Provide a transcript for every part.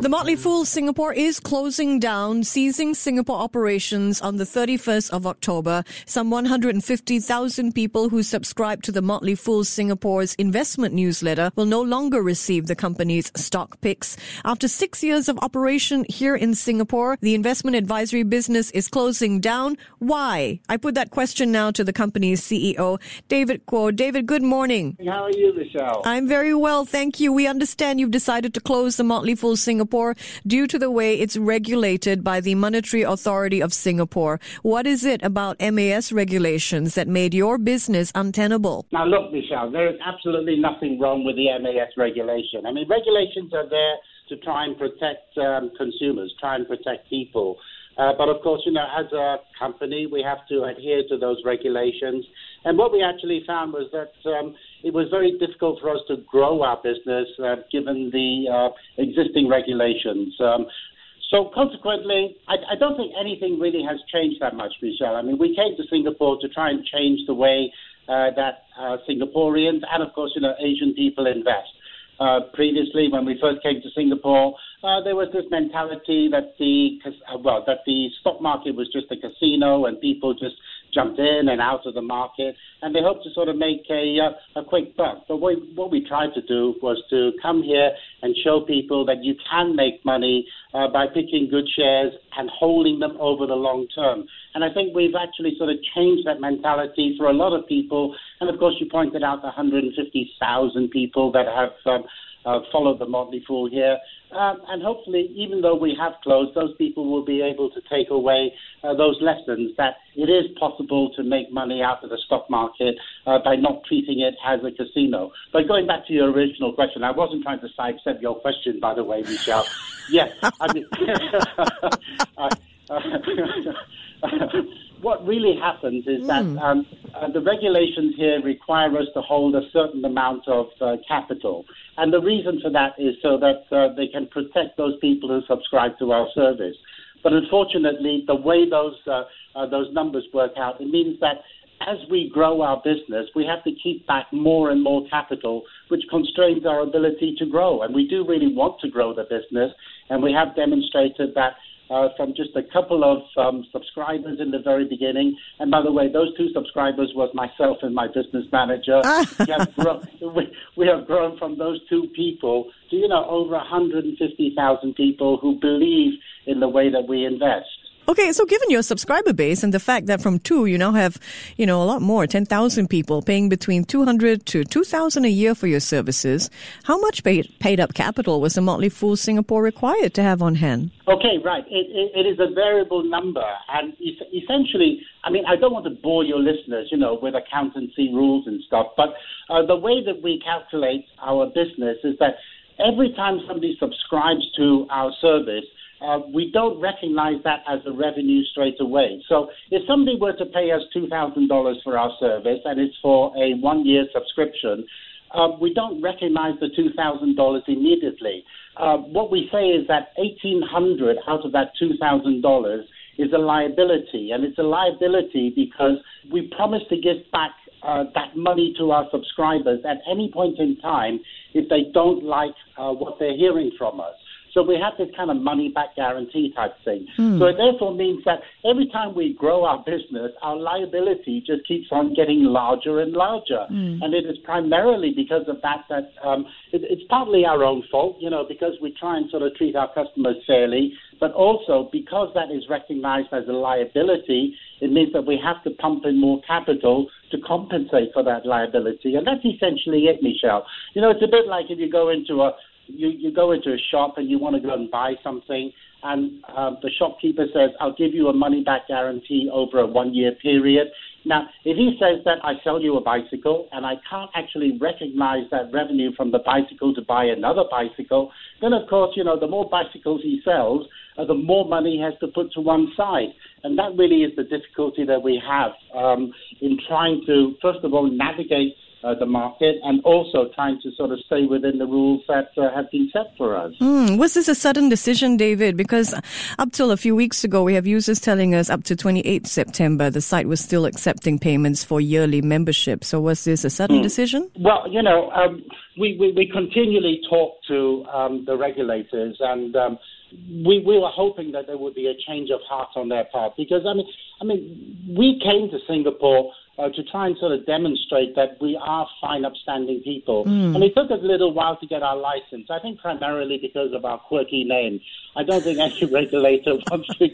The Motley Fool Singapore is closing down, ceasing Singapore operations on the 31st of October. Some 150,000 people who subscribe to the Motley Fool Singapore's investment newsletter will no longer receive the company's stock picks. After six years of operation here in Singapore, the investment advisory business is closing down. Why? I put that question now to the company's CEO, David Kuo. David, good morning. How are you, Michelle? I'm very well, thank you. We understand you've decided to close the Motley Fool Singapore Singapore due to the way it's regulated by the Monetary Authority of Singapore. What is it about MAS regulations that made your business untenable? Now, look, Michelle, there is absolutely nothing wrong with the MAS regulation. I mean, regulations are there to try and protect um, consumers, try and protect people. Uh, but of course, you know, as a company, we have to adhere to those regulations. And what we actually found was that um, it was very difficult for us to grow our business uh, given the uh, existing regulations. Um, so consequently, I, I, don't think anything really has changed that much, Michelle. I mean, we came to Singapore to try and change the way uh, that uh, Singaporeans and, of course, you know, Asian people invest. Uh, previously, when we first came to Singapore, uh, there was this mentality that the well that the stock market was just a casino and people just jumped in and out of the market, and they hoped to sort of make a, uh, a quick buck. But what, what we tried to do was to come here and show people that you can make money uh, by picking good shares and holding them over the long term. And I think we've actually sort of changed that mentality for a lot of people. And of course, you pointed out the 150,000 people that have um, uh, followed the Motley Fool here. Um, and hopefully, even though we have closed, those people will be able to take away uh, those lessons that it is possible to make money out of the stock market uh, by not treating it as a casino. But going back to your original question, I wasn't trying to sidestep your question, by the way, Michelle. yes, I mean. what really happens is that mm. um, uh, the regulations here require us to hold a certain amount of uh, capital. And the reason for that is so that uh, they can protect those people who subscribe to our service. But unfortunately, the way those, uh, uh, those numbers work out, it means that as we grow our business, we have to keep back more and more capital, which constrains our ability to grow. And we do really want to grow the business, and we have demonstrated that uh, from just a couple of um, subscribers in the very beginning. And by the way, those two subscribers was myself and my business manager. we, have grown, we, we have grown from those two people to, you know, over 150,000 people who believe in the way that we invest. Okay, so given your subscriber base and the fact that from two you now have, you know, a lot more, 10,000 people paying between 200 to 2,000 a year for your services, how much paid, paid up capital was the Motley Fool Singapore required to have on hand? Okay, right. It, it, it is a variable number. And essentially, I mean, I don't want to bore your listeners, you know, with accountancy rules and stuff, but uh, the way that we calculate our business is that every time somebody subscribes to our service, uh, we don't recognize that as a revenue straight away. So if somebody were to pay us $2,000 for our service and it's for a one year subscription, uh, we don't recognize the $2,000 immediately. Uh, what we say is that 1800 out of that $2,000 is a liability, and it's a liability because we promise to give back uh, that money to our subscribers at any point in time if they don't like uh, what they're hearing from us. So we have this kind of money back guarantee type thing. Mm. So it therefore means that every time we grow our business, our liability just keeps on getting larger and larger. Mm. And it is primarily because of that that um, it, it's partly our own fault, you know, because we try and sort of treat our customers fairly, but also because that is recognized as a liability, it means that we have to pump in more capital to compensate for that liability. And that's essentially it, Michelle. You know, it's a bit like if you go into a you, you go into a shop and you want to go and buy something, and uh, the shopkeeper says, I'll give you a money back guarantee over a one year period. Now, if he says that I sell you a bicycle and I can't actually recognize that revenue from the bicycle to buy another bicycle, then of course, you know, the more bicycles he sells, uh, the more money he has to put to one side. And that really is the difficulty that we have um, in trying to, first of all, navigate uh, the market and also trying to sort of stay within the rules that uh, have been set for us. Mm, was this a sudden decision, David? Because up till a few weeks ago, we have users telling us up to 28 September, the site was still accepting payments for yearly membership. So was this a sudden mm. decision? Well, you know, um, we, we, we, continually talk to um, the regulators and um, we, we were hoping that there would be a change of heart on their part because I mean I mean we came to Singapore uh, to try and sort of demonstrate that we are fine, upstanding people. Mm. And it took us a little while to get our license. I think primarily because of our quirky name. I don't think any regulator wants to.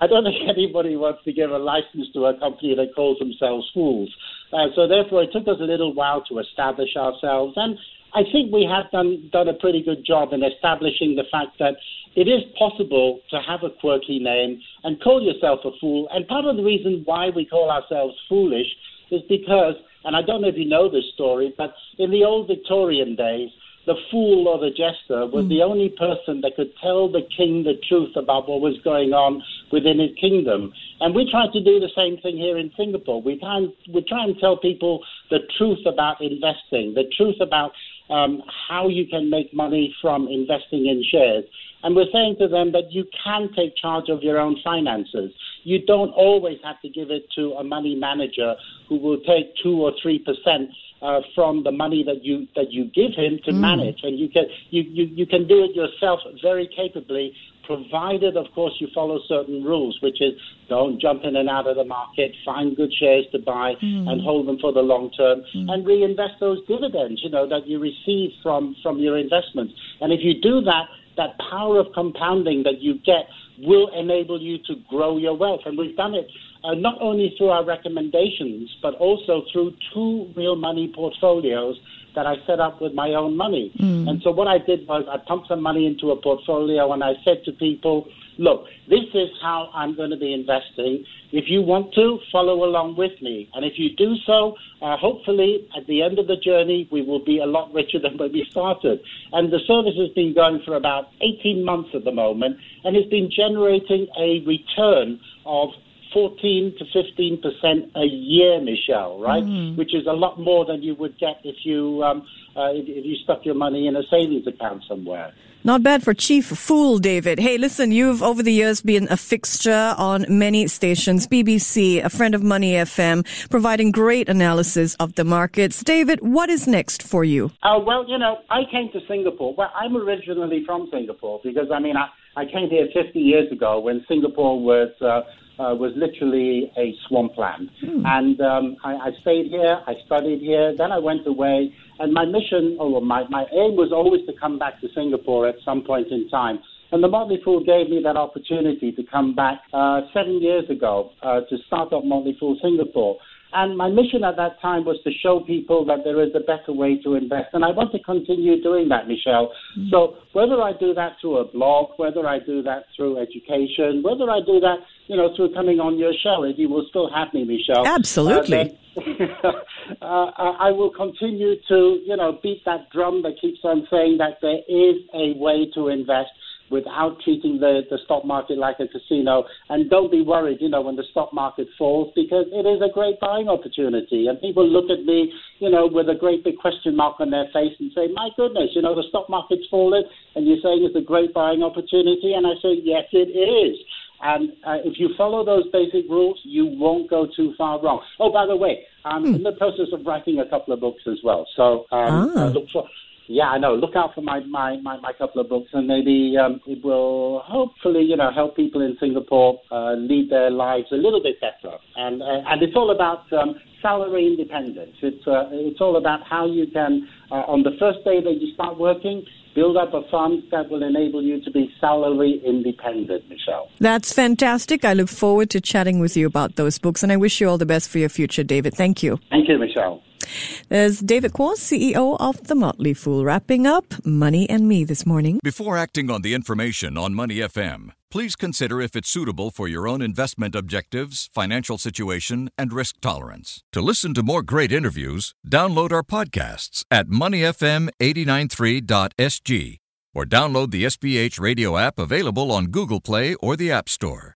I don't think anybody wants to give a license to a company that calls themselves fools. Uh, so therefore, it took us a little while to establish ourselves, and I think we have done done a pretty good job in establishing the fact that it is possible to have a quirky name and call yourself a fool. And part of the reason why we call ourselves foolish is because, and I don't know if you know this story, but in the old Victorian days, the fool or the jester was mm. the only person that could tell the king the truth about what was going on within his kingdom. And we try to do the same thing here in Singapore. We try and, we try and tell people the truth about investing, the truth about um, how you can make money from investing in shares. And we're saying to them that you can take charge of your own finances. You don't always have to give it to a money manager who will take two or three percent uh, from the money that you that you give him to mm. manage, and you can you, you you can do it yourself very capably, provided of course you follow certain rules, which is don't jump in and out of the market, find good shares to buy mm. and hold them for the long term, mm. and reinvest those dividends, you know, that you receive from from your investments. And if you do that that power of compounding that you get will enable you to grow your wealth. And we've done it uh, not only through our recommendations, but also through two real money portfolios that I set up with my own money. Mm. And so what I did was I pumped some money into a portfolio and I said to people, look, this is how I'm going to be investing. If you want to, follow along with me. And if you do so, uh, hopefully at the end of the journey, we will be a lot richer than when we started. And the service has been going for about 18 months at the moment, and it's been generating a return of 14 to 15 percent a year, Michelle, right? Mm. Which is a lot more than you would get if you um, uh, if, if you stuck your money in a savings account somewhere. Not bad for Chief Fool, David. Hey, listen, you've over the years been a fixture on many stations, BBC, a friend of Money FM, providing great analysis of the markets. David, what is next for you? Uh, well, you know, I came to Singapore. Well, I'm originally from Singapore because, I mean, I, I came here 50 years ago when Singapore was. Uh, uh, was literally a swampland. Hmm. And um, I, I stayed here, I studied here, then I went away, and my mission, or my, my aim was always to come back to Singapore at some point in time. And the Motley Fool gave me that opportunity to come back uh, seven years ago uh, to start up Motley Fool Singapore. And my mission at that time was to show people that there is a better way to invest. And I want to continue doing that, Michelle. Mm-hmm. So whether I do that through a blog, whether I do that through education, whether I do that, you know, through coming on your show, if you will still have me, Michelle. Absolutely. Uh, uh, I will continue to, you know, beat that drum that keeps on saying that there is a way to invest without treating the, the stock market like a casino. And don't be worried, you know, when the stock market falls because it is a great buying opportunity. And people look at me, you know, with a great big question mark on their face and say, my goodness, you know, the stock market's fallen and you're saying it's a great buying opportunity. And I say, yes, it is. And uh, if you follow those basic rules, you won't go too far wrong. Oh, by the way, I'm hmm. in the process of writing a couple of books as well. So um, ah. look for yeah, I know. Look out for my, my, my, my couple of books, and maybe um, it will hopefully, you know, help people in Singapore uh, lead their lives a little bit better. And uh, and it's all about um, salary independence. It's uh, it's all about how you can, uh, on the first day that you start working, build up a fund that will enable you to be salary independent, Michelle. That's fantastic. I look forward to chatting with you about those books, and I wish you all the best for your future, David. Thank you. Thank you, Michelle. There's David Kuo, CEO of The Motley Fool, wrapping up Money and Me this morning. Before acting on the information on Money FM, please consider if it's suitable for your own investment objectives, financial situation, and risk tolerance. To listen to more great interviews, download our podcasts at moneyfm893.sg or download the SPH radio app available on Google Play or the App Store.